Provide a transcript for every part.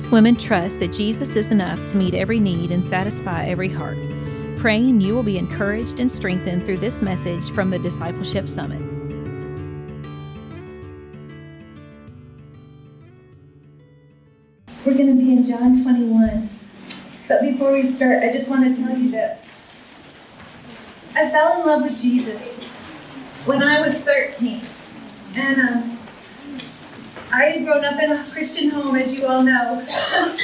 Adventist women trust that Jesus is enough to meet every need and satisfy every heart. Praying you will be encouraged and strengthened through this message from the Discipleship Summit. We're going to be in John 21. But before we start, I just want to tell you this. I fell in love with Jesus when I was 13. And um, I had grown up in a Christian home, as you all know.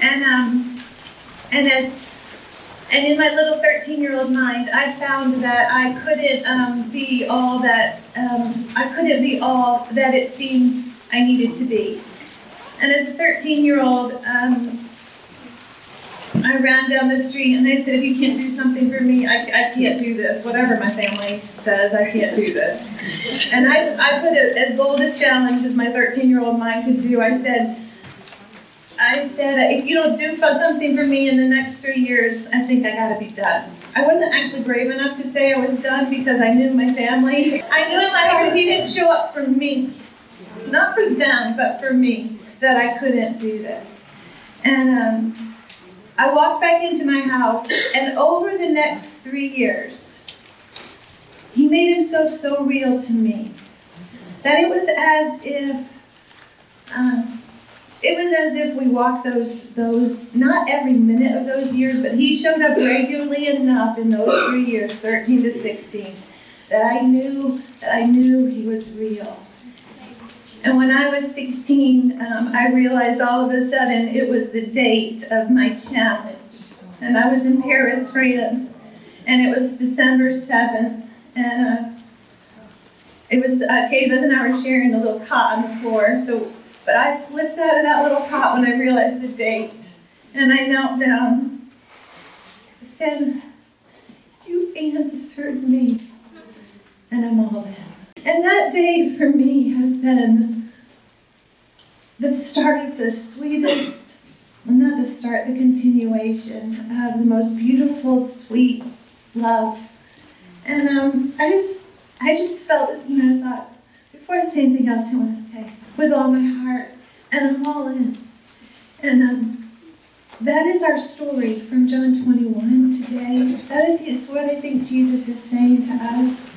and um, and as and in my little 13-year-old mind, I found that I couldn't um, be all that um, I couldn't be all that it seemed I needed to be. And as a 13-year-old, um, I ran down the street and I said, if you can't do something for me, I, I can't do this. Whatever my family says, I can't do this. And I, I put it as bold a challenge as my 13 year old mind could do. I said, I said, if you don't do something for me in the next three years, I think I gotta be done. I wasn't actually brave enough to say I was done because I knew my family. I knew in my heart if he didn't show up for me, not for them, but for me, that I couldn't do this. And um, I walked back into my house, and over the next three years, he made himself so real to me that it was as if um, it was as if we walked those those not every minute of those years, but he showed up regularly enough in those three years, 13 to 16, that I knew that I knew he was real. And when I was 16, um, I realized all of a sudden it was the date of my challenge. And I was in Paris, France, and it was December 7th. And uh, it was uh, Caleb and I were sharing a little cot on the floor. So, but I flipped out of that little cot when I realized the date. And I knelt down. I said, You answered me. And I'm all in. And that date for me has been the start of the sweetest, not the start, the continuation of the most beautiful, sweet love. And um, I just, I just felt this, you know, I thought, before I say anything else, I want to say, with all my heart, and I'm all in. And um, that is our story from John 21 today. That is what I think Jesus is saying to us.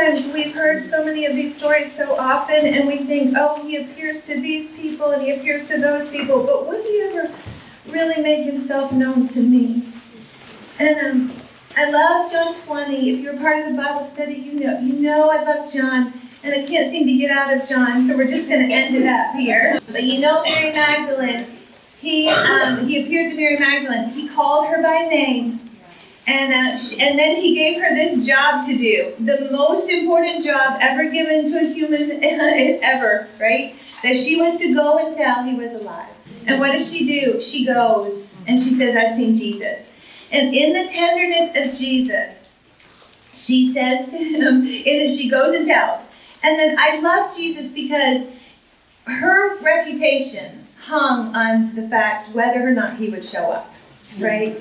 Sometimes we've heard so many of these stories so often, and we think, oh, he appears to these people and he appears to those people, but would he ever really make himself known to me? And um, I love John 20. If you're part of the Bible study, you know, you know I love John, and I can't seem to get out of John, so we're just going to end it up here. But you know Mary Magdalene, he, um, he appeared to Mary Magdalene. He called her by name and, uh, she, and then he gave her this job to do, the most important job ever given to a human ever, right? That she was to go and tell he was alive. And what does she do? She goes and she says, I've seen Jesus. And in the tenderness of Jesus, she says to him, and then she goes and tells. And then I love Jesus because her reputation hung on the fact whether or not he would show up, right?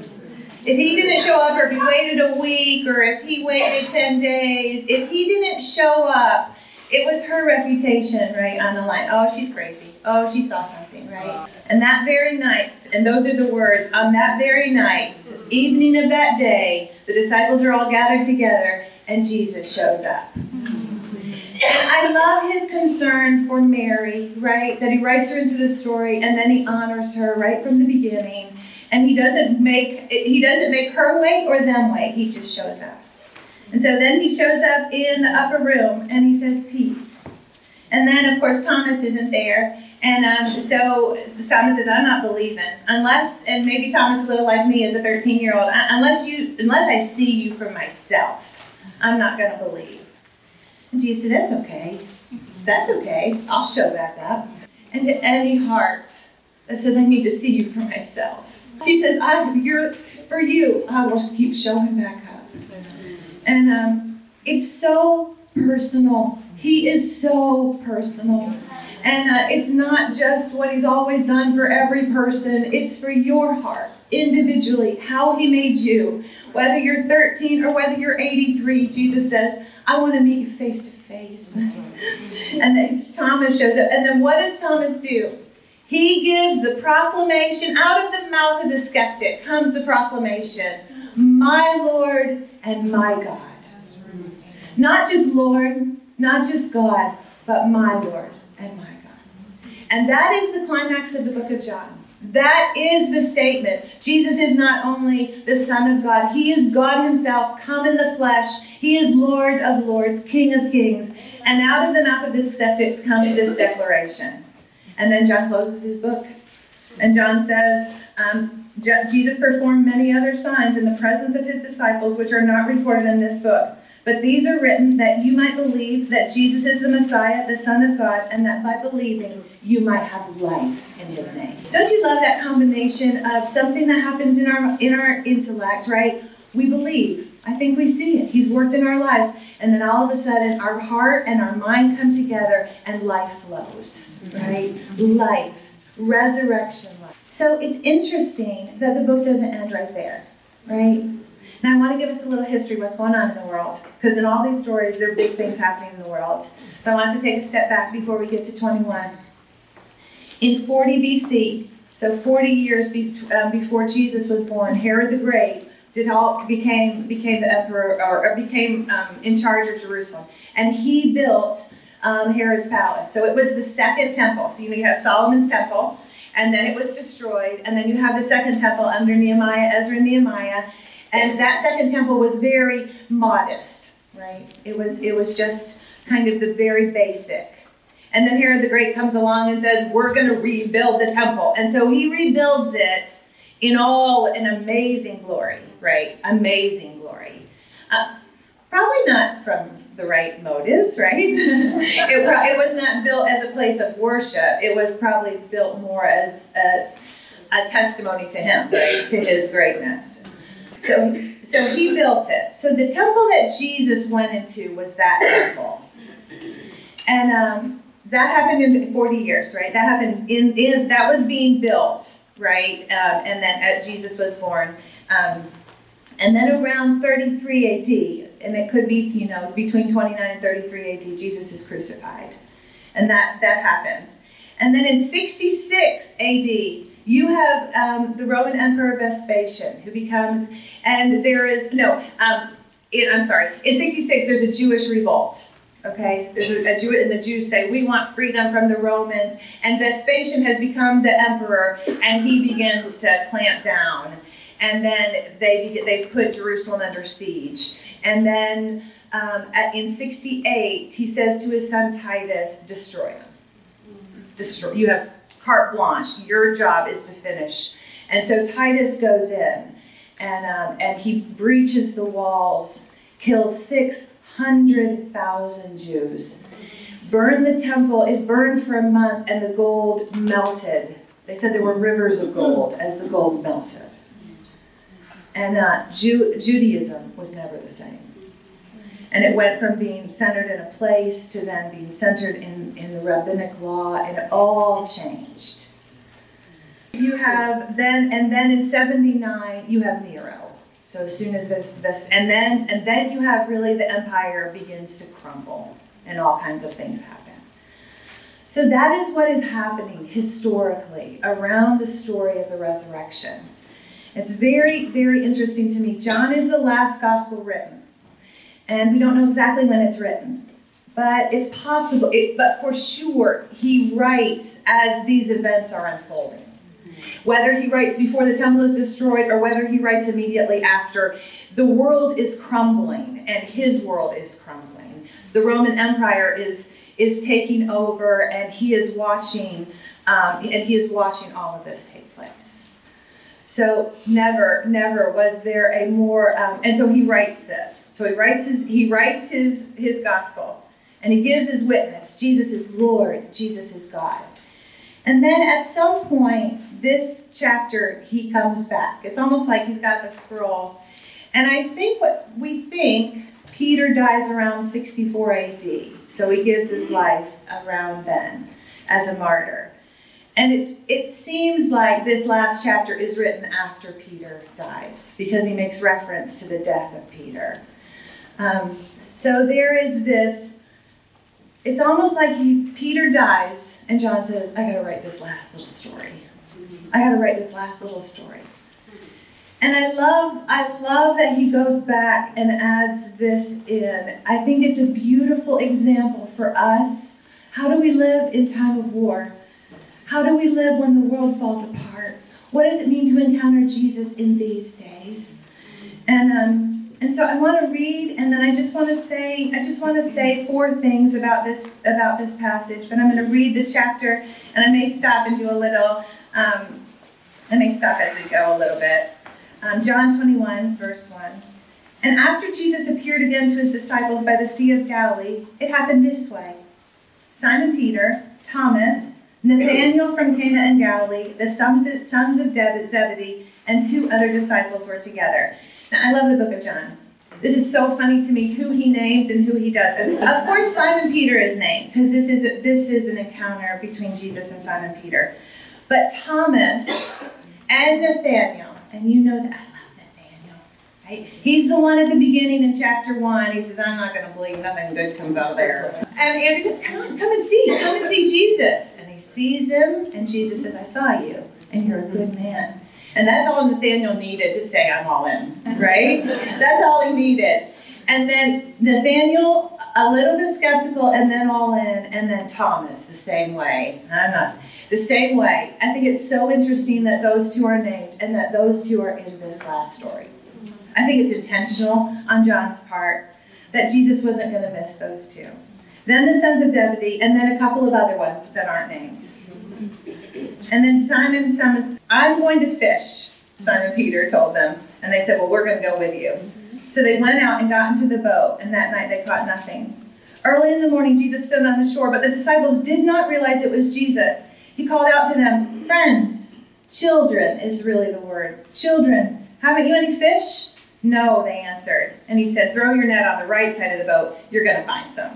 If he didn't show up, or if he waited a week, or if he waited 10 days, if he didn't show up, it was her reputation, right, on the line. Oh, she's crazy. Oh, she saw something, right? And that very night, and those are the words, on that very night, evening of that day, the disciples are all gathered together, and Jesus shows up. And I love his concern for Mary, right? That he writes her into the story and then he honors her right from the beginning and he doesn't make he doesn't make her wait or them wait. He just shows up. And so then he shows up in the upper room and he says peace. And then of course Thomas isn't there. And um, so Thomas says, "I'm not believing unless." And maybe Thomas, a little like me, as a 13 year old, unless you, unless I see you for myself, I'm not going to believe. And Jesus said, "That's okay. That's okay. I'll show back up." And to any heart that says, "I need to see you for myself," He says, I, you're, for you, I will keep showing back up. And um, it's so personal. He is so personal. And uh, it's not just what he's always done for every person, it's for your heart, individually, how he made you, Whether you're 13 or whether you're 83, Jesus says, I want to meet you face to face. And then Thomas shows up. And then what does Thomas do? He gives the proclamation out of the mouth of the skeptic comes the proclamation, My Lord and my God. Not just Lord, not just God, but my Lord and my God. And that is the climax of the book of John. That is the statement. Jesus is not only the Son of God, He is God Himself, come in the flesh. He is Lord of lords, King of kings. And out of the mouth of the skeptics comes this declaration. And then John closes his book. And John says, um, Jesus performed many other signs in the presence of his disciples, which are not recorded in this book. But these are written that you might believe that Jesus is the Messiah, the Son of God, and that by believing you might have life in his name. Don't you love that combination of something that happens in our in our intellect, right? We believe. I think we see it. He's worked in our lives. And then all of a sudden our heart and our mind come together and life flows. Right? Life. Resurrection life. So it's interesting that the book doesn't end right there. Right? Now, I want to give us a little history what's going on in the world, because in all these stories, there are big things happening in the world. So I want us to take a step back before we get to 21. In 40 BC, so 40 years be, um, before Jesus was born, Herod the Great did all became became the emperor or, or became um, in charge of Jerusalem, and he built um, Herod's palace. So it was the second temple. So you, know, you have Solomon's temple, and then it was destroyed, and then you have the second temple under Nehemiah, Ezra, and Nehemiah, and that second temple was very modest, right? It was it was just kind of the very basic. And then Herod the Great comes along and says, "We're going to rebuild the temple." And so he rebuilds it in all an amazing glory, right? Amazing glory. Uh, probably not from the right motives, right? it, it was not built as a place of worship. It was probably built more as a, a testimony to him, right? To his greatness. So, so he built it. So the temple that Jesus went into was that temple. And um, that happened in 40 years, right? That happened in, in that was being built, right? Um, and then uh, Jesus was born. Um, and then around 33 AD, and it could be, you know, between 29 and 33 AD, Jesus is crucified. And that, that happens. And then in 66 AD, you have um, the Roman Emperor Vespasian, who becomes, and there is, no, um, it, I'm sorry, in 66, there's a Jewish revolt. Okay, there's a, Jew, and the Jews say we want freedom from the Romans, and Vespasian has become the emperor, and he begins to clamp down, and then they they put Jerusalem under siege, and then um, in 68 he says to his son Titus, destroy them, destroy. You have carte blanche. Your job is to finish. And so Titus goes in and, um, and he breaches the walls, kills 600,000 Jews, burned the temple. It burned for a month and the gold melted. They said there were rivers of gold as the gold melted. And uh, Ju- Judaism was never the same. And it went from being centered in a place to then being centered in, in the rabbinic law, and it all changed. You have then, and then in 79, you have Nero. So as soon as this, and then and then you have really the empire begins to crumble and all kinds of things happen. So that is what is happening historically around the story of the resurrection. It's very, very interesting to me. John is the last gospel written and we don't know exactly when it's written. But it's possible, it, but for sure, he writes as these events are unfolding. Whether he writes before the temple is destroyed or whether he writes immediately after, the world is crumbling and his world is crumbling. The Roman Empire is, is taking over and he is watching, um, and he is watching all of this take place. So never, never was there a more, um, and so he writes this. So he writes his he writes his his gospel and he gives his witness. Jesus is Lord, Jesus is God. And then at some point, this chapter, he comes back. It's almost like he's got the scroll. And I think what we think, Peter dies around 64 AD. So he gives his life around then as a martyr. And it's, it seems like this last chapter is written after Peter dies because he makes reference to the death of Peter. Um, so there is this, it's almost like he, Peter dies, and John says, I gotta write this last little story. I gotta write this last little story. And I love, I love that he goes back and adds this in. I think it's a beautiful example for us. How do we live in time of war? How do we live when the world falls apart? What does it mean to encounter Jesus in these days? And um, and so I want to read, and then I just want to say, I just want to say four things about this about this passage. But I'm going to read the chapter, and I may stop and do a little. Um, I may stop as we go a little bit. Um, John 21, verse 1. And after Jesus appeared again to his disciples by the Sea of Galilee, it happened this way Simon Peter, Thomas, Nathanael from Cana in Galilee, the sons of Zebedee, and two other disciples were together. I love the book of John. This is so funny to me who he names and who he doesn't. Of course, Simon Peter is named because this is this is an encounter between Jesus and Simon Peter. But Thomas and Nathanael and you know that I love Nathaniel, right? He's the one at the beginning in chapter one. He says, I'm not going to believe nothing good comes out of there. And Andrew says, Come on, come and see. Come and see Jesus. And he sees him, and Jesus says, I saw you, and you're a good man. And that's all Nathaniel needed to say, I'm all in, right? that's all he needed. And then Nathaniel, a little bit skeptical, and then all in, and then Thomas, the same way. I'm not the same way, I think it's so interesting that those two are named and that those two are in this last story. I think it's intentional on John's part that Jesus wasn't going to miss those two. Then the sons of Zebedee, and then a couple of other ones that aren't named. And then Simon summons, I'm going to fish, Simon Peter told them. And they said, Well, we're going to go with you. Mm-hmm. So they went out and got into the boat, and that night they caught nothing. Early in the morning, Jesus stood on the shore, but the disciples did not realize it was Jesus. He called out to them, Friends, children is really the word. Children, haven't you any fish? No, they answered. And he said, Throw your net on the right side of the boat. You're going to find some.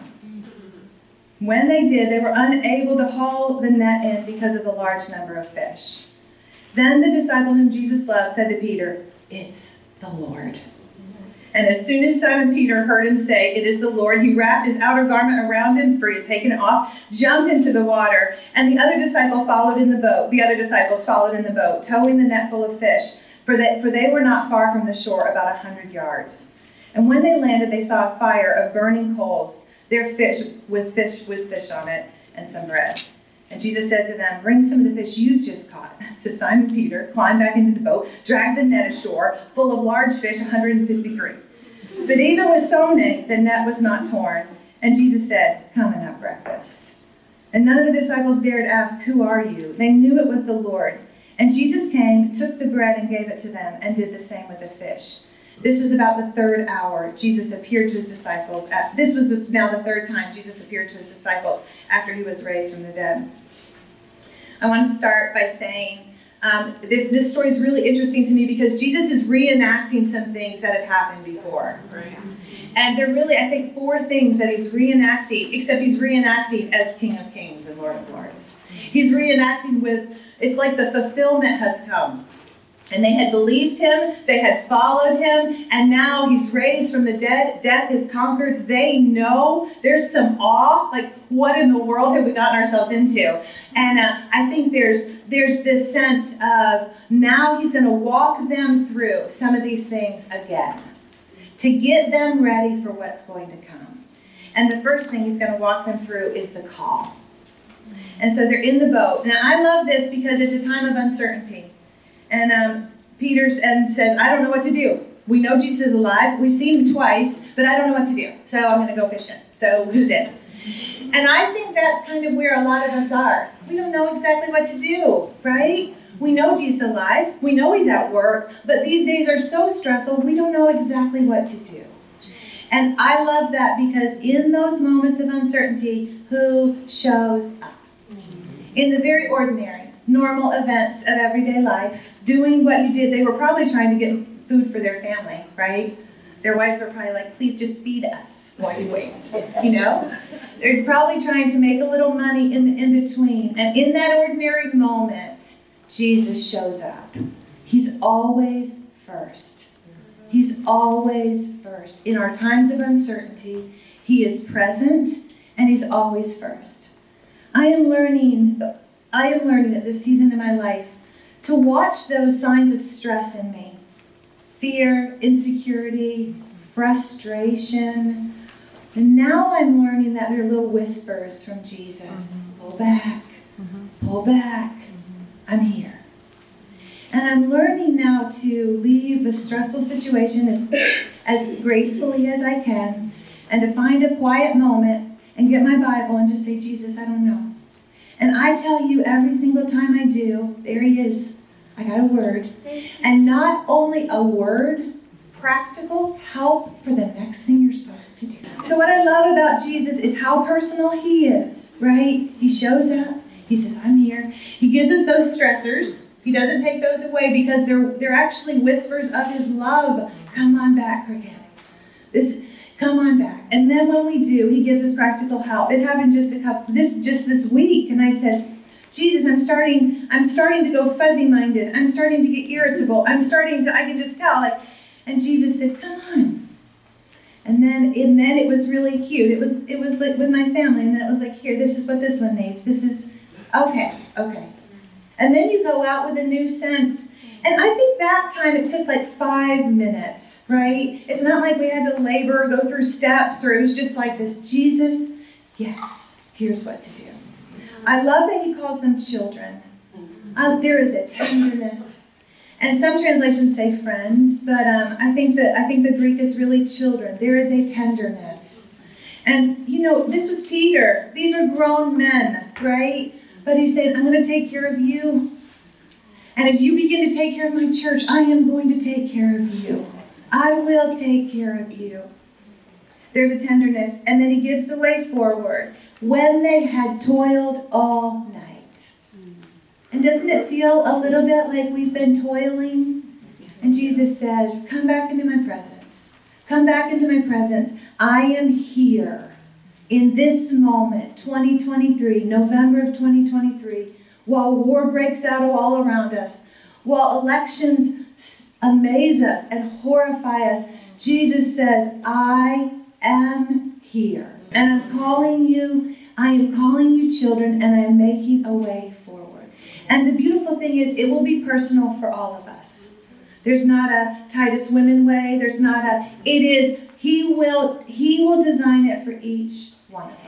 When they did, they were unable to haul the net in because of the large number of fish. Then the disciple whom Jesus loved said to Peter, It's the Lord. And as soon as Simon Peter heard him say, It is the Lord, he wrapped his outer garment around him, for he had taken it off, jumped into the water, and the other disciple followed in the boat. The other disciples followed in the boat, towing the net full of fish, for they, for they were not far from the shore, about a hundred yards. And when they landed, they saw a fire of burning coals, their fish with fish with fish on it, and some bread. And Jesus said to them, Bring some of the fish you've just caught. So Simon Peter climbed back into the boat, dragged the net ashore, full of large fish, 153. But even with so many, the net was not torn. And Jesus said, Come and have breakfast. And none of the disciples dared ask, Who are you? They knew it was the Lord. And Jesus came, took the bread, and gave it to them, and did the same with the fish. This was about the third hour. Jesus appeared to his disciples. At, this was the, now the third time Jesus appeared to his disciples after he was raised from the dead. I want to start by saying um, this, this story is really interesting to me because Jesus is reenacting some things that have happened before. Right. And there are really, I think, four things that he's reenacting, except he's reenacting as King of Kings and Lord of Lords. He's reenacting with, it's like the fulfillment has come. And they had believed him, they had followed him, and now he's raised from the dead. Death is conquered. They know there's some awe. Like, what in the world have we gotten ourselves into? And uh, I think there's there's this sense of now he's going to walk them through some of these things again to get them ready for what's going to come. And the first thing he's going to walk them through is the call. And so they're in the boat. Now I love this because it's a time of uncertainty. And um, Peter and says, I don't know what to do. We know Jesus is alive. We've seen him twice, but I don't know what to do. So I'm going to go fishing. So who's in? And I think that's kind of where a lot of us are. We don't know exactly what to do, right? We know Jesus is alive. We know he's at work, but these days are so stressful, we don't know exactly what to do. And I love that because in those moments of uncertainty, who shows up? In the very ordinary, normal events of everyday life, doing what you did. They were probably trying to get food for their family, right? their wives are probably like, please just feed us while you wait. You know? They're probably trying to make a little money in the in between. And in that ordinary moment, Jesus shows up. He's always first. He's always first. In our times of uncertainty, He is present and He's always first. I am learning, I am learning at this season in my life to watch those signs of stress in me fear, insecurity, frustration. And now I'm learning that they're little whispers from Jesus mm-hmm. pull back, mm-hmm. pull back. Mm-hmm. I'm here. And I'm learning now to leave a stressful situation as, as gracefully as I can and to find a quiet moment and get my Bible and just say, Jesus, I don't know. And I tell you every single time I do, there he is. I got a word. And not only a word, practical help for the next thing you're supposed to do. So, what I love about Jesus is how personal he is, right? He shows up, he says, I'm here. He gives us those stressors. He doesn't take those away because they're, they're actually whispers of his love. Come on back, Cricket. This come on back. And then when we do, he gives us practical help. It happened just a couple this just this week, and I said, Jesus, I'm starting, I'm starting to go fuzzy-minded. I'm starting to get irritable. I'm starting to, I can just tell. Like, and Jesus said, Come on. And then and then it was really cute. It was it was like with my family, and then it was like, here, this is what this one needs. This is okay, okay. And then you go out with a new sense. And I think that time it took like five minutes, right? It's not like we had to labor, go through steps, or it was just like this Jesus, yes, here's what to do. I love that he calls them children. Uh, there is a tenderness. And some translations say friends, but um, I think that I think the Greek is really children. There is a tenderness. And you know, this was Peter. These were grown men, right? But he's saying, I'm going to take care of you. And as you begin to take care of my church, I am going to take care of you. I will take care of you. There's a tenderness. And then he gives the way forward when they had toiled all night. And doesn't it feel a little bit like we've been toiling? And Jesus says, Come back into my presence. Come back into my presence. I am here in this moment, 2023, November of 2023, while war breaks out all around us, while elections amaze us and horrify us. Jesus says, I am here. And I'm calling you, I am calling you children, and I am making a way forward. And the beautiful thing is, it will be personal for all of us. There's not a Titus women way. There's not a, it is, he will, he will design it for each one of us.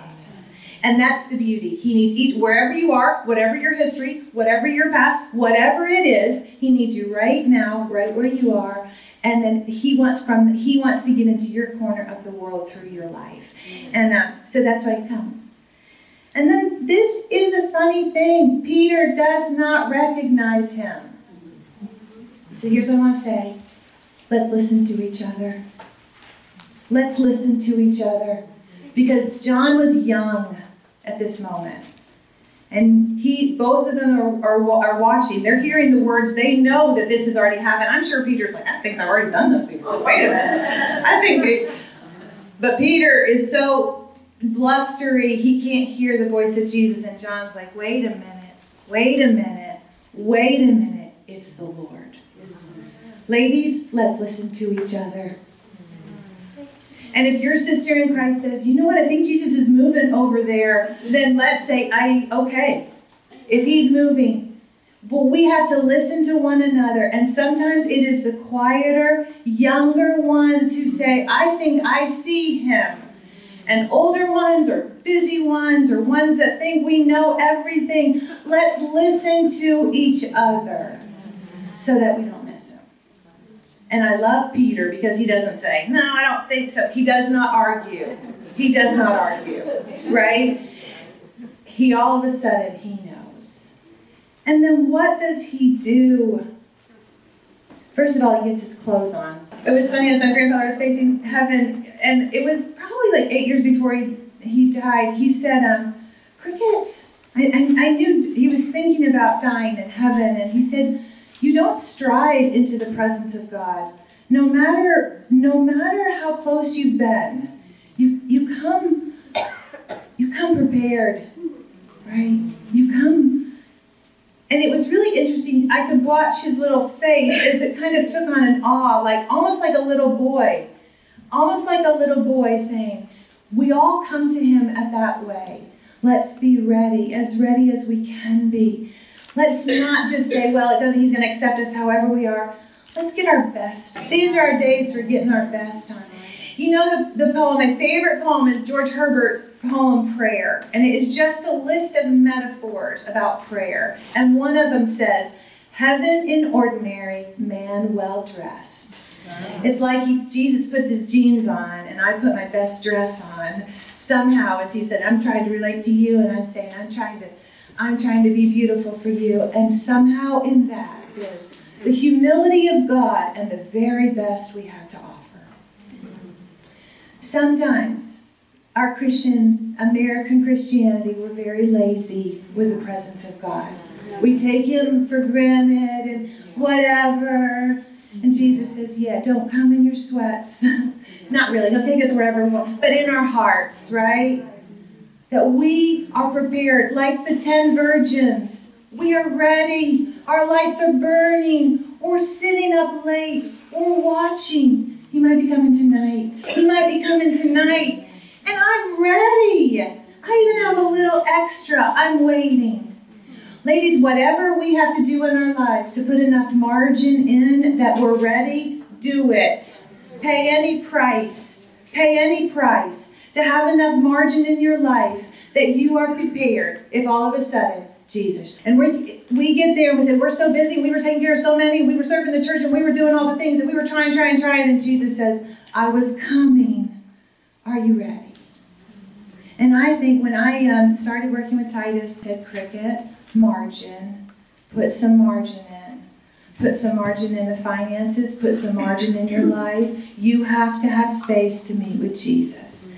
And that's the beauty. He needs each, wherever you are, whatever your history, whatever your past, whatever it is, he needs you right now, right where you are. And then he wants from he wants to get into your corner of the world through your life. And uh, so that's why he comes. And then this is a funny thing. Peter does not recognize him. So here's what I want to say let's listen to each other. Let's listen to each other. Because John was young at this moment. And he, both of them are, are, are watching. They're hearing the words. They know that this has already happened. I'm sure Peter's like, I think I've already done this before. Wait a minute. I think it, but Peter is so blustery, he can't hear the voice of Jesus. And John's like, wait a minute, wait a minute, wait a minute. It's the Lord. Ladies, let's listen to each other. And if your sister in Christ says, you know what, I think Jesus is moving over there, then let's say, I okay. If he's moving, but we have to listen to one another. And sometimes it is the quieter, younger ones who say, I think I see him. And older ones, or busy ones, or ones that think we know everything, let's listen to each other so that we don't. And I love Peter because he doesn't say, No, I don't think so. He does not argue. He does not argue, right? He all of a sudden, he knows. And then what does he do? First of all, he gets his clothes on. It was funny as my grandfather was facing heaven, and it was probably like eight years before he, he died. He said, um, Crickets. I, I, I knew he was thinking about dying in heaven, and he said, You don't stride into the presence of God no matter no matter how close you've been, you you come you come prepared, right? You come and it was really interesting. I could watch his little face as it kind of took on an awe, like almost like a little boy. Almost like a little boy saying, We all come to him at that way. Let's be ready, as ready as we can be. Let's not just say, well, it doesn't, he's going to accept us however we are. Let's get our best. These are our days for getting our best on. You know the, the poem, my favorite poem is George Herbert's poem Prayer. And it is just a list of metaphors about prayer. And one of them says, Heaven in ordinary, man well dressed. It's like he, Jesus puts his jeans on and I put my best dress on. Somehow, as he said, I'm trying to relate to you, and I'm saying, I'm trying to, I'm trying to be beautiful for you. And somehow in that, there's the humility of God and the very best we have to offer. Sometimes our Christian, American Christianity, we're very lazy with the presence of God. We take Him for granted and whatever. And Jesus says, Yeah, don't come in your sweats. Not really, He'll take us wherever we want, but in our hearts, right? That we are prepared, like the ten virgins. We are ready. Our lights are burning. We're sitting up late. We're watching. He might be coming tonight. He might be coming tonight. And I'm ready. I even have a little extra. I'm waiting. Ladies, whatever we have to do in our lives to put enough margin in that we're ready, do it. Pay any price. Pay any price to have enough margin in your life that you are prepared if all of a sudden Jesus. And we we get there and we said, We're so busy, we were taking care of so many, we were serving the church and we were doing all the things and we were trying, trying, trying. And Jesus says, I was coming. Are you ready? And I think when I um, started working with Titus, said cricket, margin, put some margin in. Put some margin in the finances, put some margin in your life. You have to have space to meet with Jesus.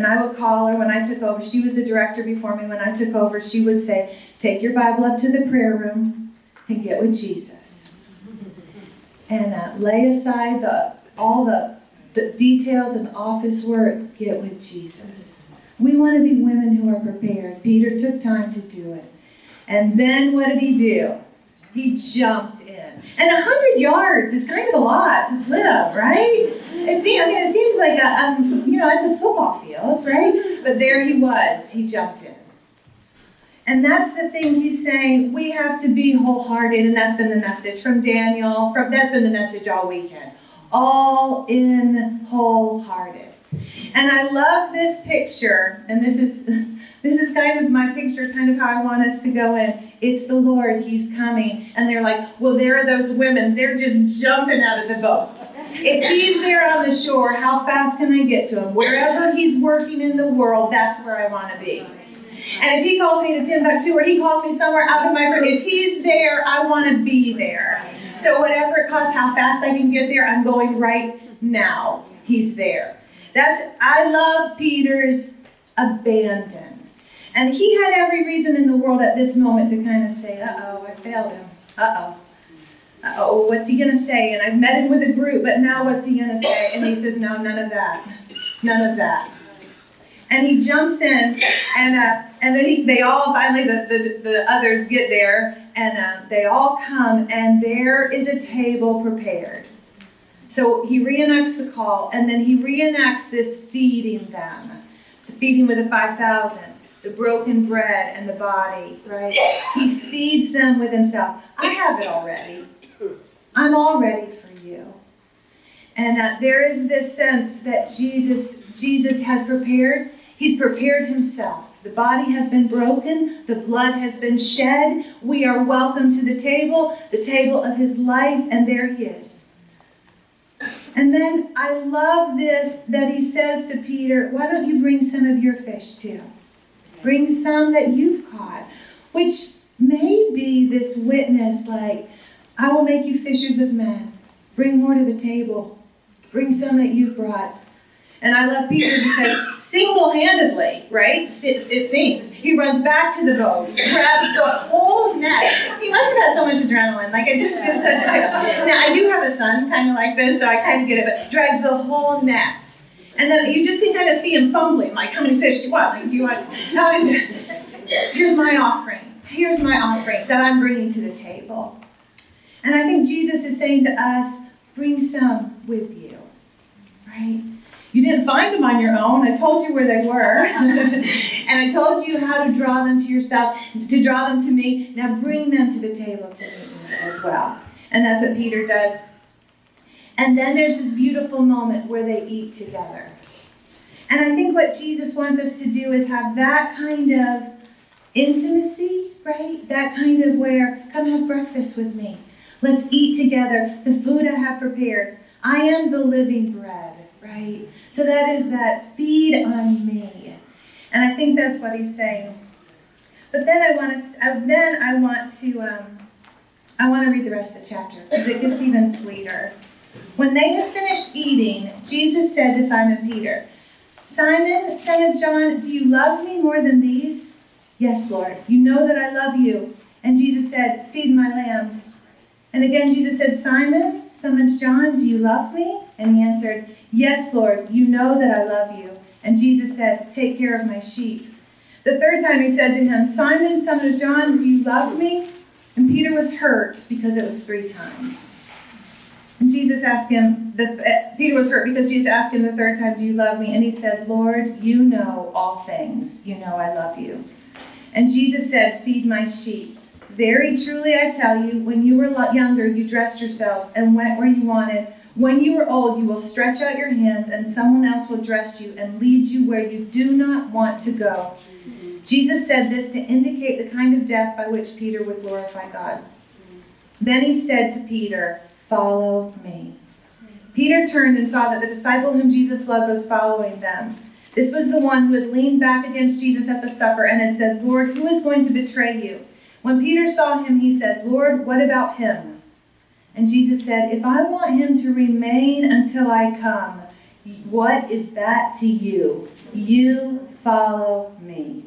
And I would call her when I took over. She was the director before me. When I took over, she would say, Take your Bible up to the prayer room and get with Jesus. And uh, lay aside the, all the, the details and office work, get with Jesus. We want to be women who are prepared. Peter took time to do it. And then what did he do? He jumped in. And 100 yards is kind of a lot to swim, right? It seems, mean, it seems like a, um, you know, it's a football field, right? But there he was. He jumped in. And that's the thing he's saying. We have to be wholehearted, and that's been the message from Daniel. From that's been the message all weekend. All in wholehearted. And I love this picture, and this is this is kind of my picture, kind of how I want us to go in. It's the Lord, He's coming. And they're like, well, there are those women, they're just jumping out of the boat. If He's there on the shore, how fast can I get to Him? Wherever He's working in the world, that's where I want to be. And if He calls me to Timbuktu or He calls me somewhere out of my, if He's there, I want to be there. So whatever it costs, how fast I can get there, I'm going right now. He's there. That's I love Peter's abandon. And he had every reason in the world at this moment to kind of say, uh oh, I failed him. Uh oh. Uh oh, what's he going to say? And I've met him with a group, but now what's he going to say? And he says, no, none of that. None of that. And he jumps in, and uh, and then he, they all finally the, the, the others get there, and uh, they all come, and there is a table prepared. So he reenacts the call, and then he reenacts this feeding them, the feeding with the five thousand the broken bread and the body, right? He feeds them with himself. I have it already. I'm all ready for you. And uh, there is this sense that Jesus, Jesus has prepared. He's prepared himself. The body has been broken. The blood has been shed. We are welcome to the table, the table of his life, and there he is. And then I love this that he says to Peter, Why don't you bring some of your fish too? Bring some that you've caught, which may be this witness like, I will make you fishers of men. Bring more to the table. Bring some that you've brought. And I love Peter because single handedly, right? It, it, seems, he runs back to the boat, grabs the whole net. He must have had so much adrenaline. Like, I just get such. Like, now, I do have a son kind of like this, so I kind of get it, but drags the whole net. And then you just can kind of see him fumbling, like, how many fish do you want? Like, do you want. here's my offering. Here's my offering that I'm bringing to the table. And I think Jesus is saying to us, bring some with you, right? You didn't find them on your own. I told you where they were. and I told you how to draw them to yourself, to draw them to me. Now bring them to the table to me as well. And that's what Peter does. And then there's this beautiful moment where they eat together. And I think what Jesus wants us to do is have that kind of intimacy, right? That kind of where, come have breakfast with me. Let's eat together the food I have prepared. I am the living bread, right? So that is that feed on me. And I think that's what he's saying. But then I want to then I want to um, I want to read the rest of the chapter because it gets even sweeter. When they had finished eating, Jesus said to Simon Peter, Simon, son of John, do you love me more than these? Yes, Lord. You know that I love you. And Jesus said, Feed my lambs. And again, Jesus said, Simon, son of John, do you love me? And he answered, Yes, Lord, you know that I love you. And Jesus said, Take care of my sheep. The third time he said to him, Simon, son of John, do you love me? And Peter was hurt because it was three times. And Jesus asked him, the, uh, Peter was hurt because Jesus asked him the third time, Do you love me? And he said, Lord, you know all things. You know I love you. And Jesus said, Feed my sheep. Very truly I tell you, when you were younger, you dressed yourselves and went where you wanted. When you are old, you will stretch out your hands, and someone else will dress you and lead you where you do not want to go. Jesus said this to indicate the kind of death by which Peter would glorify God. Then he said to Peter, Follow me. Peter turned and saw that the disciple whom Jesus loved was following them. This was the one who had leaned back against Jesus at the supper and had said, Lord, who is going to betray you? When Peter saw him, he said, Lord, what about him? And Jesus said, If I want him to remain until I come, what is that to you? You follow me.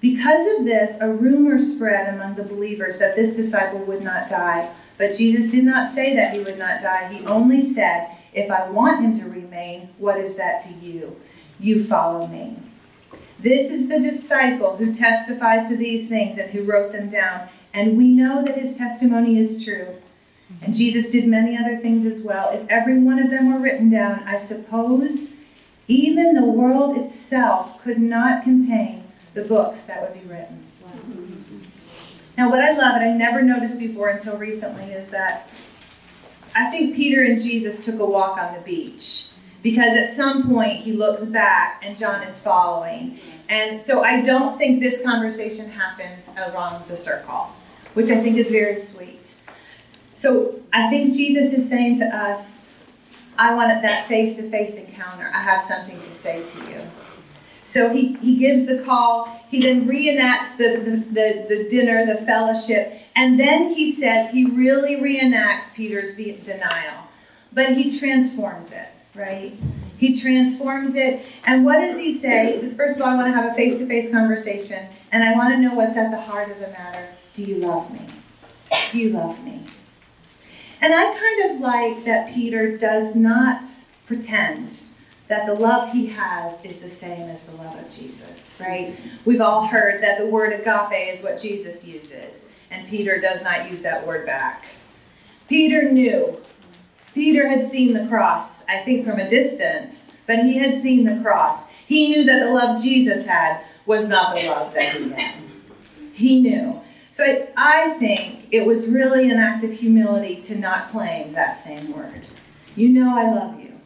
Because of this, a rumor spread among the believers that this disciple would not die. But Jesus did not say that he would not die. He only said, If I want him to remain, what is that to you? You follow me. This is the disciple who testifies to these things and who wrote them down. And we know that his testimony is true. And Jesus did many other things as well. If every one of them were written down, I suppose even the world itself could not contain the books that would be written. Now, what I love, and I never noticed before until recently, is that I think Peter and Jesus took a walk on the beach because at some point he looks back and John is following. And so I don't think this conversation happens around the circle, which I think is very sweet. So I think Jesus is saying to us, I want that face to face encounter. I have something to say to you. So he, he gives the call. He then reenacts the, the, the, the dinner, the fellowship. And then he says, he really reenacts Peter's de- denial, but he transforms it right? He transforms it. And what does he say? He says, first of all, I want to have a face to face conversation, and I want to know what's at the heart of the matter. Do you love me? Do you love me? And I kind of like that Peter does not pretend that the love he has is the same as the love of Jesus, right? We've all heard that the word agape is what Jesus uses, and Peter does not use that word back. Peter knew Peter had seen the cross, I think from a distance, but he had seen the cross. He knew that the love Jesus had was not the love that he had. He knew. So I, I think it was really an act of humility to not claim that same word. You know I love you.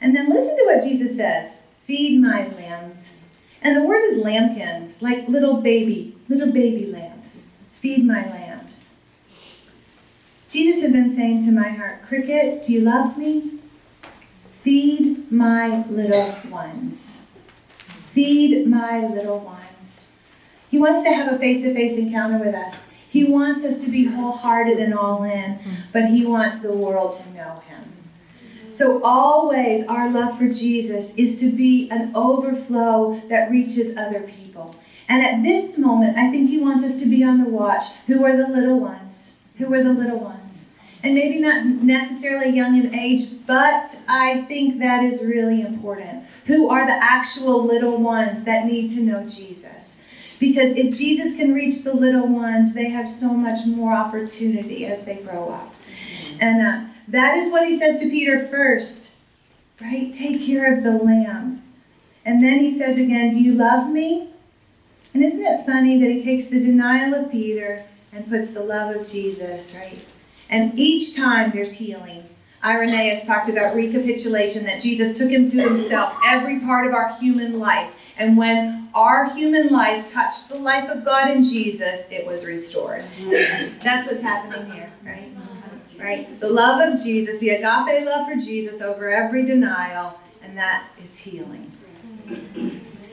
And then listen to what Jesus says feed my lambs. And the word is lambkins, like little baby, little baby lambs. Feed my lambs. Jesus has been saying to my heart, Cricket, do you love me? Feed my little ones. Feed my little ones. He wants to have a face to face encounter with us. He wants us to be wholehearted and all in, but He wants the world to know Him. So, always our love for Jesus is to be an overflow that reaches other people. And at this moment, I think he wants us to be on the watch. Who are the little ones? Who are the little ones? And maybe not necessarily young in age, but I think that is really important. Who are the actual little ones that need to know Jesus? Because if Jesus can reach the little ones, they have so much more opportunity as they grow up. And uh, that is what he says to Peter first, right? Take care of the lambs. And then he says again, Do you love me? And isn't it funny that he takes the denial of Peter and puts the love of Jesus, right? And each time there's healing. Irenaeus talked about recapitulation that Jesus took him to himself, every part of our human life. And when our human life touched the life of God in Jesus, it was restored. That's what's happening here, right? right? The love of Jesus, the agape love for Jesus over every denial, and that is healing.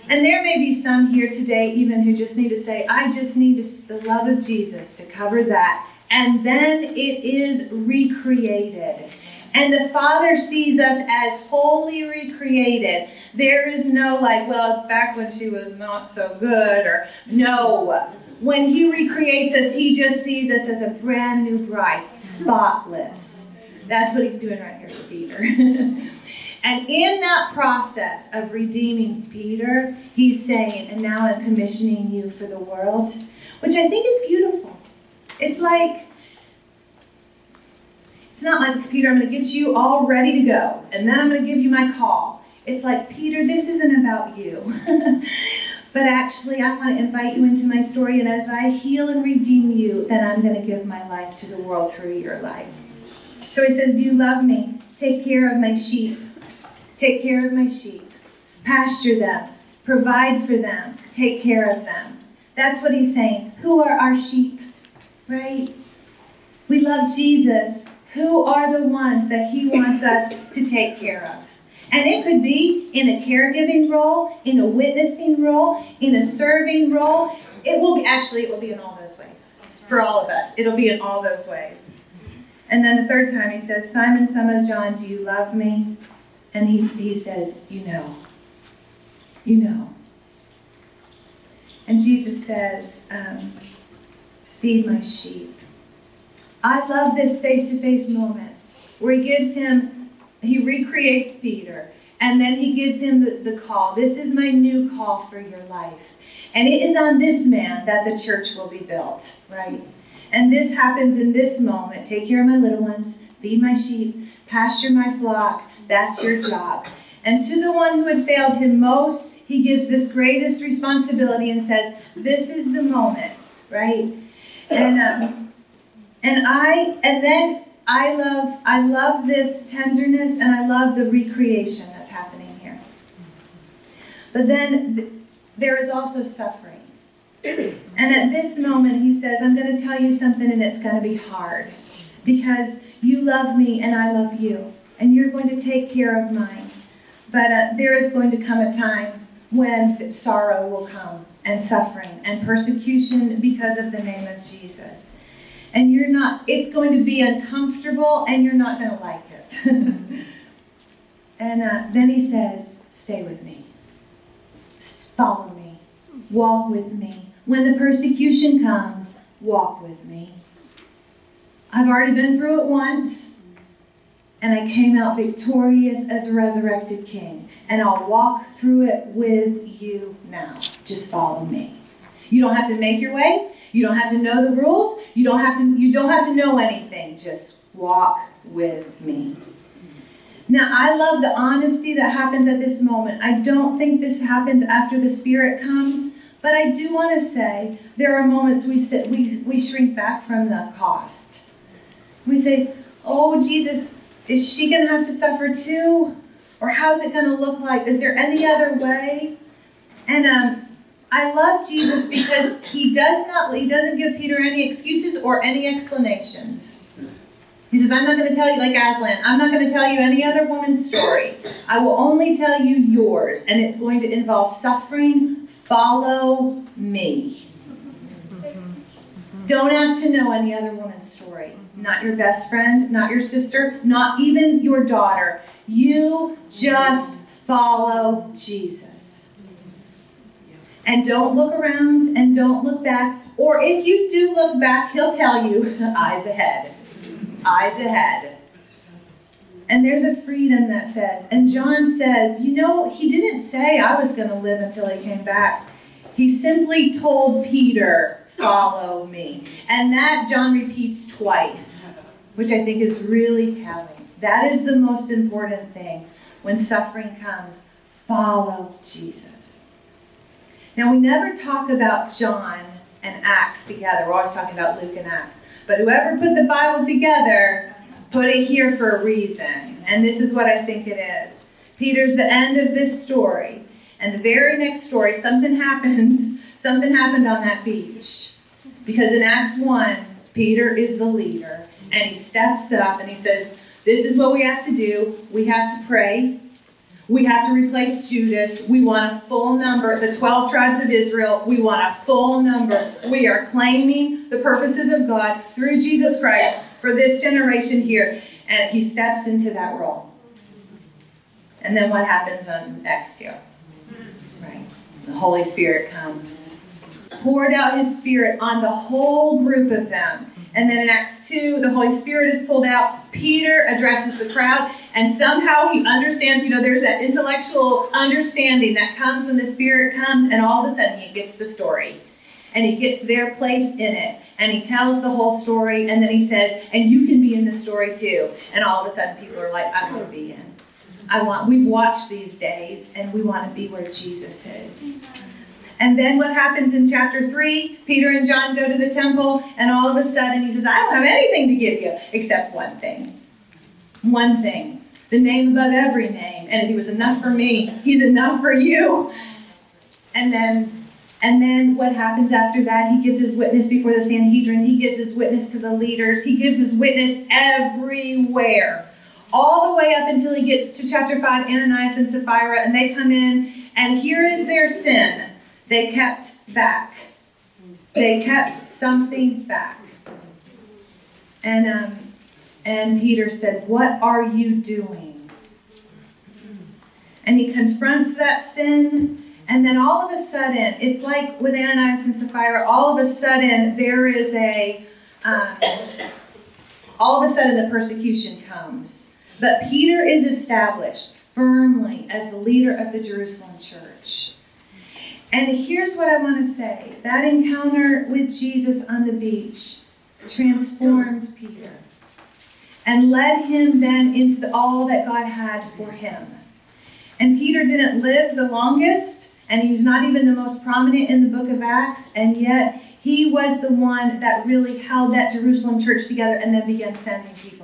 And there may be some here today, even who just need to say, I just need the love of Jesus to cover that. And then it is recreated. And the Father sees us as wholly recreated. There is no, like, well, back when she was not so good, or no when he recreates us, he just sees us as a brand new bride, spotless. That's what he's doing right here for Peter. and in that process of redeeming Peter, he's saying, and now I'm commissioning you for the world, which I think is beautiful. It's like, it's not like, Peter, I'm going to get you all ready to go, and then I'm going to give you my call. It's like, Peter, this isn't about you. But actually, I want to invite you into my story, and as I heal and redeem you, then I'm going to give my life to the world through your life. So he says, Do you love me? Take care of my sheep. Take care of my sheep. Pasture them. Provide for them. Take care of them. That's what he's saying. Who are our sheep? Right? We love Jesus. Who are the ones that he wants us to take care of? And it could be in a caregiving role, in a witnessing role, in a serving role. It will be, actually, it will be in all those ways for all of us. It'll be in all those ways. And then the third time he says, Simon, son of John, do you love me? And he, he says, You know. You know. And Jesus says, um, Feed my sheep. I love this face to face moment where he gives him he recreates Peter, and then he gives him the, the call. This is my new call for your life. And it is on this man that the church will be built, right? And this happens in this moment. Take care of my little ones, feed my sheep, pasture my flock. That's your job. And to the one who had failed him most, he gives this greatest responsibility and says, This is the moment, right? And um, and I and then I love I love this tenderness and I love the recreation that's happening here. But then th- there is also suffering. And at this moment he says, I'm going to tell you something and it's going to be hard because you love me and I love you and you're going to take care of mine. But uh, there is going to come a time when sorrow will come and suffering and persecution because of the name of Jesus and you're not, it's going to be uncomfortable and you're not going to like it. and uh, then he says, Stay with me, follow me, walk with me. When the persecution comes, walk with me. I've already been through it once, and I came out victorious as a resurrected king. And I'll walk through it with you now. Just follow me. You don't have to make your way. You don't have to know the rules. You don't have to you don't have to know anything. Just walk with me. Now, I love the honesty that happens at this moment. I don't think this happens after the Spirit comes, but I do want to say there are moments we sit, we, we shrink back from the cost. We say, Oh, Jesus, is she going to have to suffer too? Or how's it going to look like? Is there any other way? And um, I love Jesus because he does not he doesn't give Peter any excuses or any explanations. He says, I'm not going to tell you, like Aslan, I'm not going to tell you any other woman's story. I will only tell you yours, and it's going to involve suffering. Follow me. Don't ask to know any other woman's story. Not your best friend, not your sister, not even your daughter. You just follow Jesus. And don't look around and don't look back. Or if you do look back, he'll tell you eyes ahead. Eyes ahead. And there's a freedom that says, and John says, you know, he didn't say I was going to live until he came back. He simply told Peter, follow me. And that John repeats twice, which I think is really telling. That is the most important thing when suffering comes. Follow Jesus. Now, we never talk about John and Acts together. We're always talking about Luke and Acts. But whoever put the Bible together put it here for a reason. And this is what I think it is. Peter's the end of this story. And the very next story, something happens. Something happened on that beach. Because in Acts 1, Peter is the leader. And he steps up and he says, This is what we have to do. We have to pray. We have to replace Judas. We want a full number. The 12 tribes of Israel, we want a full number. We are claiming the purposes of God through Jesus Christ for this generation here. And he steps into that role. And then what happens on Acts 2? The Holy Spirit comes, poured out his Spirit on the whole group of them. And then in Acts 2, the Holy Spirit is pulled out. Peter addresses the crowd, and somehow he understands. You know, there's that intellectual understanding that comes when the Spirit comes, and all of a sudden he gets the story. And he gets their place in it and he tells the whole story, and then he says, and you can be in the story too. And all of a sudden, people are like, I want to be in. I want. We've watched these days, and we want to be where Jesus is. And then what happens in chapter 3? Peter and John go to the temple, and all of a sudden he says, I don't have anything to give you except one thing. One thing. The name above every name. And if he was enough for me, he's enough for you. And then and then what happens after that? He gives his witness before the Sanhedrin. He gives his witness to the leaders. He gives his witness everywhere. All the way up until he gets to chapter 5, Ananias and Sapphira, and they come in, and here is their sin. They kept back. They kept something back. And, um, and Peter said, What are you doing? And he confronts that sin and then all of a sudden, it's like with Ananias and Sapphira, all of a sudden there is a, um, all of a sudden the persecution comes. But Peter is established firmly as the leader of the Jerusalem church. And here's what I want to say that encounter with Jesus on the beach transformed Peter and led him then into the, all that God had for him. And Peter didn't live the longest and he was not even the most prominent in the book of Acts, and yet he was the one that really held that Jerusalem church together and then began sending people.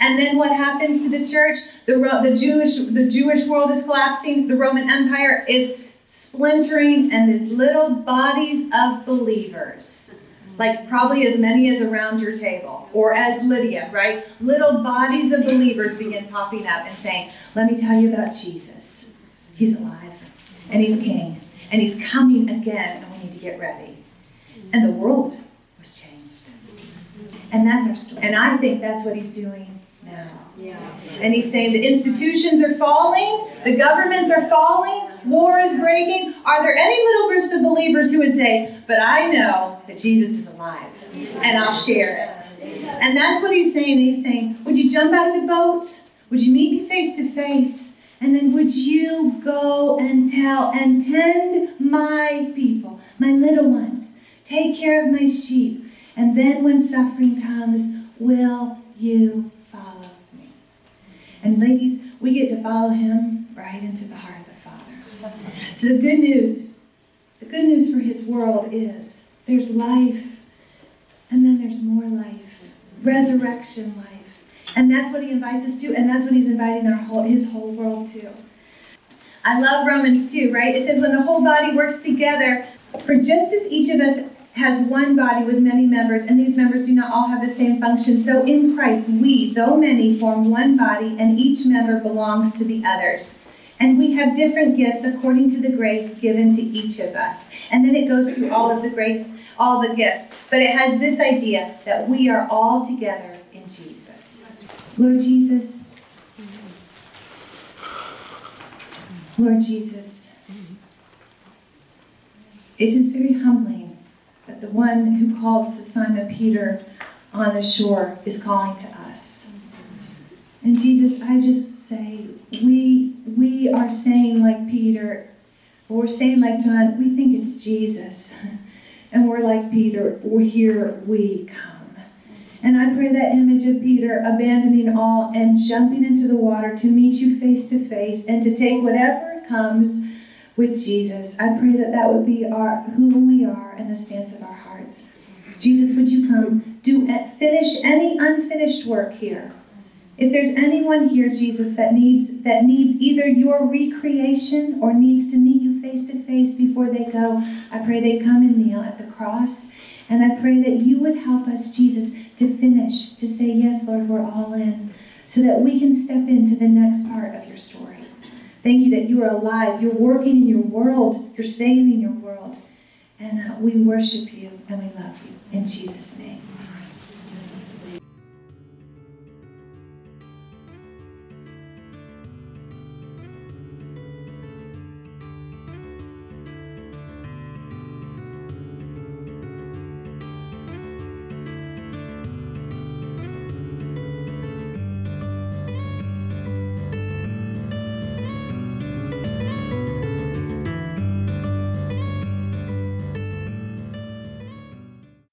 And then what happens to the church? The, the, Jewish, the Jewish world is collapsing, the Roman Empire is splintering, and the little bodies of believers, like probably as many as around your table, or as Lydia, right? Little bodies of believers begin popping up and saying, Let me tell you about Jesus. He's alive and he's king, and he's coming again, and we need to get ready. And the world was changed. And that's our story. And I think that's what he's doing Yeah. And he's saying the institutions are falling, the governments are falling, war is breaking. Are there any little groups of believers who would say, But I know that Jesus is alive, and I'll share it? And that's what he's saying. He's saying, Would you jump out of the boat? Would you meet me face to face? And then would you go and tell and tend my people, my little ones, take care of my sheep. And then when suffering comes, will you? And ladies, we get to follow him right into the heart of the Father. So the good news, the good news for his world is there's life, and then there's more life, resurrection life. And that's what he invites us to, and that's what he's inviting our whole his whole world to. I love Romans 2, right? It says, when the whole body works together, for just as each of us has one body with many members, and these members do not all have the same function, so in Christ we, though many, form one body, and each member belongs to the others. And we have different gifts according to the grace given to each of us. And then it goes through all of the grace, all the gifts. But it has this idea that we are all together in Jesus. Lord Jesus, Lord Jesus, it is very humbling the one who called Simon Peter on the shore is calling to us. And Jesus, I just say, we we are saying like Peter, or we're saying like John, we think it's Jesus. And we're like Peter, we're here we come. And I pray that image of Peter abandoning all and jumping into the water to meet you face to face and to take whatever comes with Jesus. I pray that that would be our who we are and the stance of our hearts. Jesus, would you come do finish any unfinished work here? If there's anyone here, Jesus, that needs that needs either your recreation or needs to meet you face to face before they go, I pray they come and kneel at the cross. And I pray that you would help us, Jesus, to finish, to say, Yes, Lord, we're all in, so that we can step into the next part of your story. Thank you that you are alive. You're working in your world. You're saving your world. And uh, we worship you and we love you. In Jesus' name.